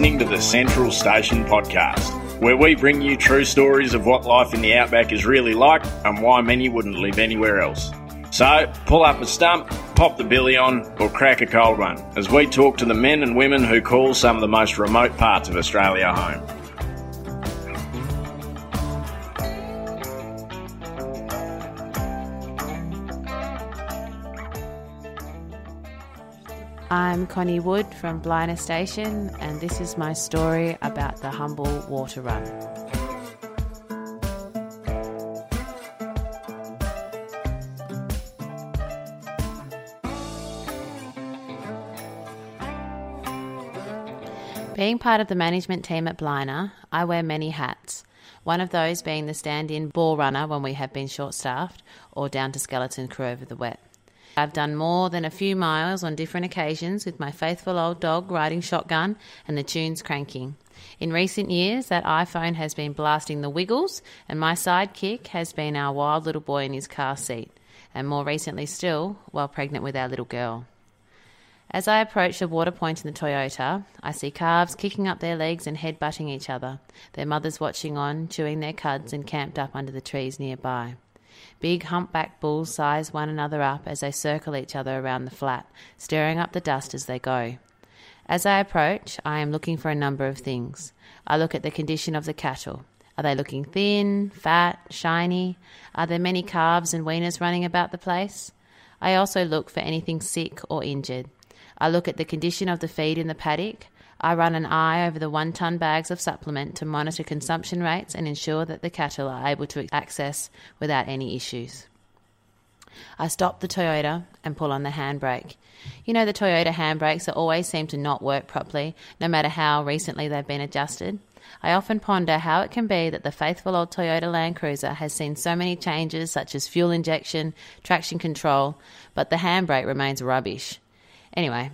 listening to the Central Station podcast, where we bring you true stories of what life in the outback is really like and why many wouldn't live anywhere else. So, pull up a stump, pop the billy on, or crack a cold one as we talk to the men and women who call some of the most remote parts of Australia home. I'm Connie Wood from Blina Station, and this is my story about the Humble Water Run. Being part of the management team at Blina, I wear many hats. One of those being the stand in bore runner when we have been short staffed or down to skeleton crew over the wet. I've done more than a few miles on different occasions with my faithful old dog riding shotgun and the tunes cranking. In recent years, that iPhone has been blasting the Wiggles, and my sidekick has been our wild little boy in his car seat, and more recently still, while pregnant with our little girl. As I approach the water point in the Toyota, I see calves kicking up their legs and head butting each other, their mothers watching on, chewing their cuds and camped up under the trees nearby. Big humpback bulls size one another up as they circle each other around the flat, stirring up the dust as they go. As I approach, I am looking for a number of things. I look at the condition of the cattle. Are they looking thin, fat, shiny? Are there many calves and weaners running about the place? I also look for anything sick or injured. I look at the condition of the feed in the paddock. I run an eye over the one ton bags of supplement to monitor consumption rates and ensure that the cattle are able to access without any issues. I stop the Toyota and pull on the handbrake. You know, the Toyota handbrakes that always seem to not work properly, no matter how recently they've been adjusted. I often ponder how it can be that the faithful old Toyota Land Cruiser has seen so many changes, such as fuel injection, traction control, but the handbrake remains rubbish. Anyway,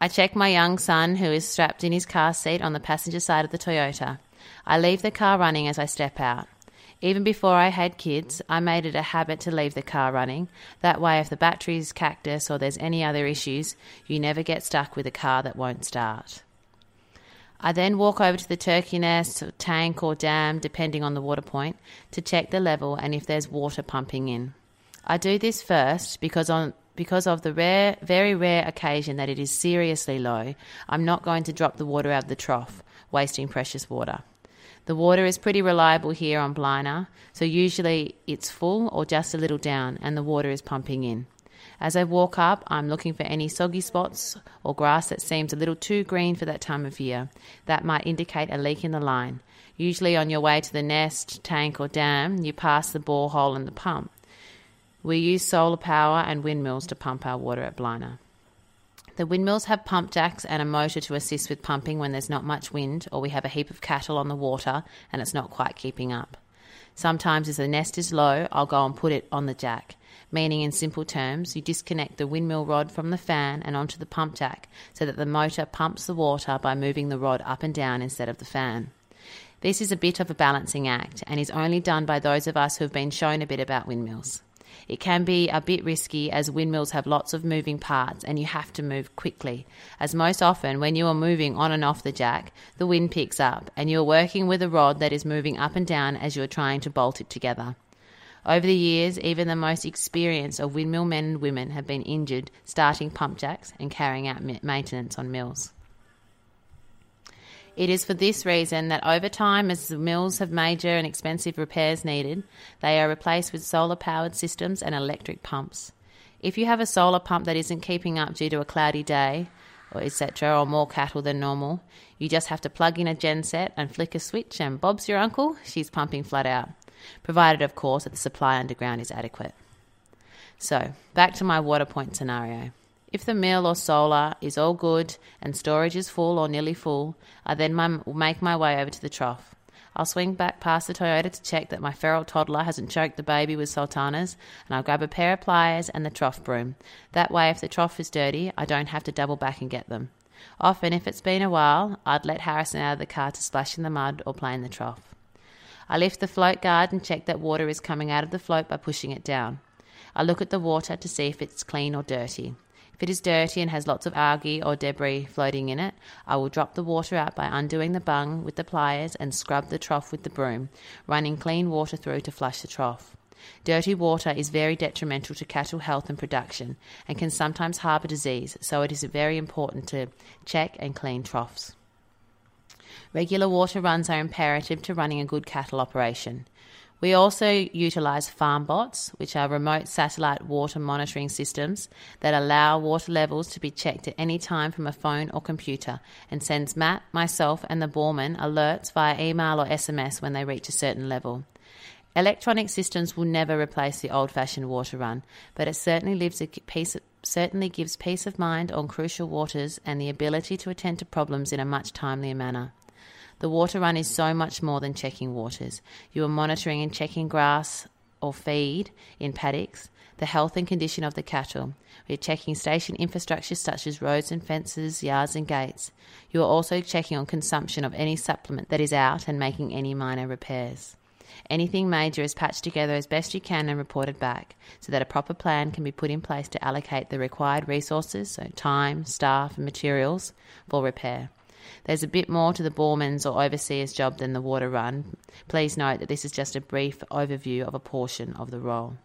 I check my young son, who is strapped in his car seat on the passenger side of the Toyota. I leave the car running as I step out. Even before I had kids, I made it a habit to leave the car running. That way, if the battery's cactus or there's any other issues, you never get stuck with a car that won't start. I then walk over to the turkey nest, tank, or dam, depending on the water point, to check the level and if there's water pumping in. I do this first because on because of the rare, very rare occasion that it is seriously low, I'm not going to drop the water out of the trough, wasting precious water. The water is pretty reliable here on Blina, so usually it's full or just a little down, and the water is pumping in. As I walk up, I'm looking for any soggy spots or grass that seems a little too green for that time of year. That might indicate a leak in the line. Usually, on your way to the nest, tank, or dam, you pass the borehole and the pump. We use solar power and windmills to pump our water at Blina. The windmills have pump jacks and a motor to assist with pumping when there's not much wind or we have a heap of cattle on the water and it's not quite keeping up. Sometimes, if the nest is low, I'll go and put it on the jack, meaning, in simple terms, you disconnect the windmill rod from the fan and onto the pump jack so that the motor pumps the water by moving the rod up and down instead of the fan. This is a bit of a balancing act and is only done by those of us who have been shown a bit about windmills. It can be a bit risky as windmills have lots of moving parts and you have to move quickly, as most often when you are moving on and off the jack, the wind picks up and you are working with a rod that is moving up and down as you are trying to bolt it together. Over the years, even the most experienced of windmill men and women have been injured starting pump jacks and carrying out maintenance on mills. It is for this reason that over time, as the mills have major and expensive repairs needed, they are replaced with solar powered systems and electric pumps. If you have a solar pump that isn't keeping up due to a cloudy day, or etc., or more cattle than normal, you just have to plug in a genset and flick a switch, and Bob's your uncle, she's pumping flat out, provided, of course, that the supply underground is adequate. So, back to my water point scenario. If the mill or solar is all good and storage is full or nearly full, I then make my way over to the trough. I'll swing back past the Toyota to check that my feral toddler hasn't choked the baby with sultanas, and I'll grab a pair of pliers and the trough broom. That way, if the trough is dirty, I don't have to double back and get them. Often, if it's been a while, I'd let Harrison out of the car to splash in the mud or play in the trough. I lift the float guard and check that water is coming out of the float by pushing it down. I look at the water to see if it's clean or dirty. If it is dirty and has lots of algae or debris floating in it, I will drop the water out by undoing the bung with the pliers and scrub the trough with the broom, running clean water through to flush the trough. Dirty water is very detrimental to cattle health and production and can sometimes harbour disease, so it is very important to check and clean troughs. Regular water runs are imperative to running a good cattle operation. We also utilise Farmbots, which are remote satellite water monitoring systems that allow water levels to be checked at any time from a phone or computer and sends Matt, myself, and the boreman alerts via email or SMS when they reach a certain level. Electronic systems will never replace the old-fashioned water run, but it certainly lives a piece certainly gives peace of mind on crucial waters and the ability to attend to problems in a much timelier manner. The water run is so much more than checking waters. You are monitoring and checking grass or feed in paddocks, the health and condition of the cattle. Are checking station infrastructure such as roads and fences, yards and gates. You are also checking on consumption of any supplement that is out and making any minor repairs. Anything major is patched together as best you can and reported back so that a proper plan can be put in place to allocate the required resources, so time, staff, and materials for repair. There's a bit more to the boreman's or overseer's job than the water run. Please note that this is just a brief overview of a portion of the role.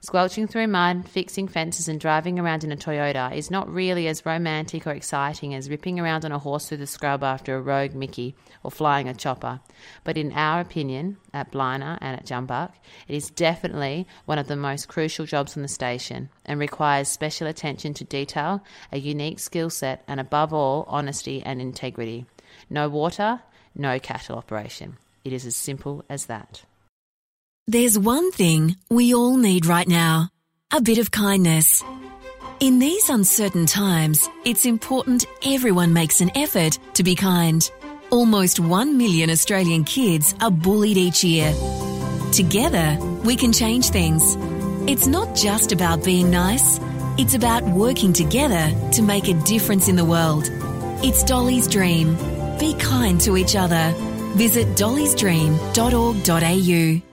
Squelching through mud, fixing fences, and driving around in a Toyota is not really as romantic or exciting as ripping around on a horse through the scrub after a rogue Mickey or flying a chopper. But in our opinion, at Blina and at Jumbuck, it is definitely one of the most crucial jobs on the station and requires special attention to detail, a unique skill set, and above all, honesty and integrity. No water, no cattle operation. It is as simple as that. There's one thing we all need right now a bit of kindness. In these uncertain times, it's important everyone makes an effort to be kind. Almost 1 million Australian kids are bullied each year. Together, we can change things. It's not just about being nice, it's about working together to make a difference in the world. It's Dolly's dream. Be kind to each other. Visit dollysdream.org.au.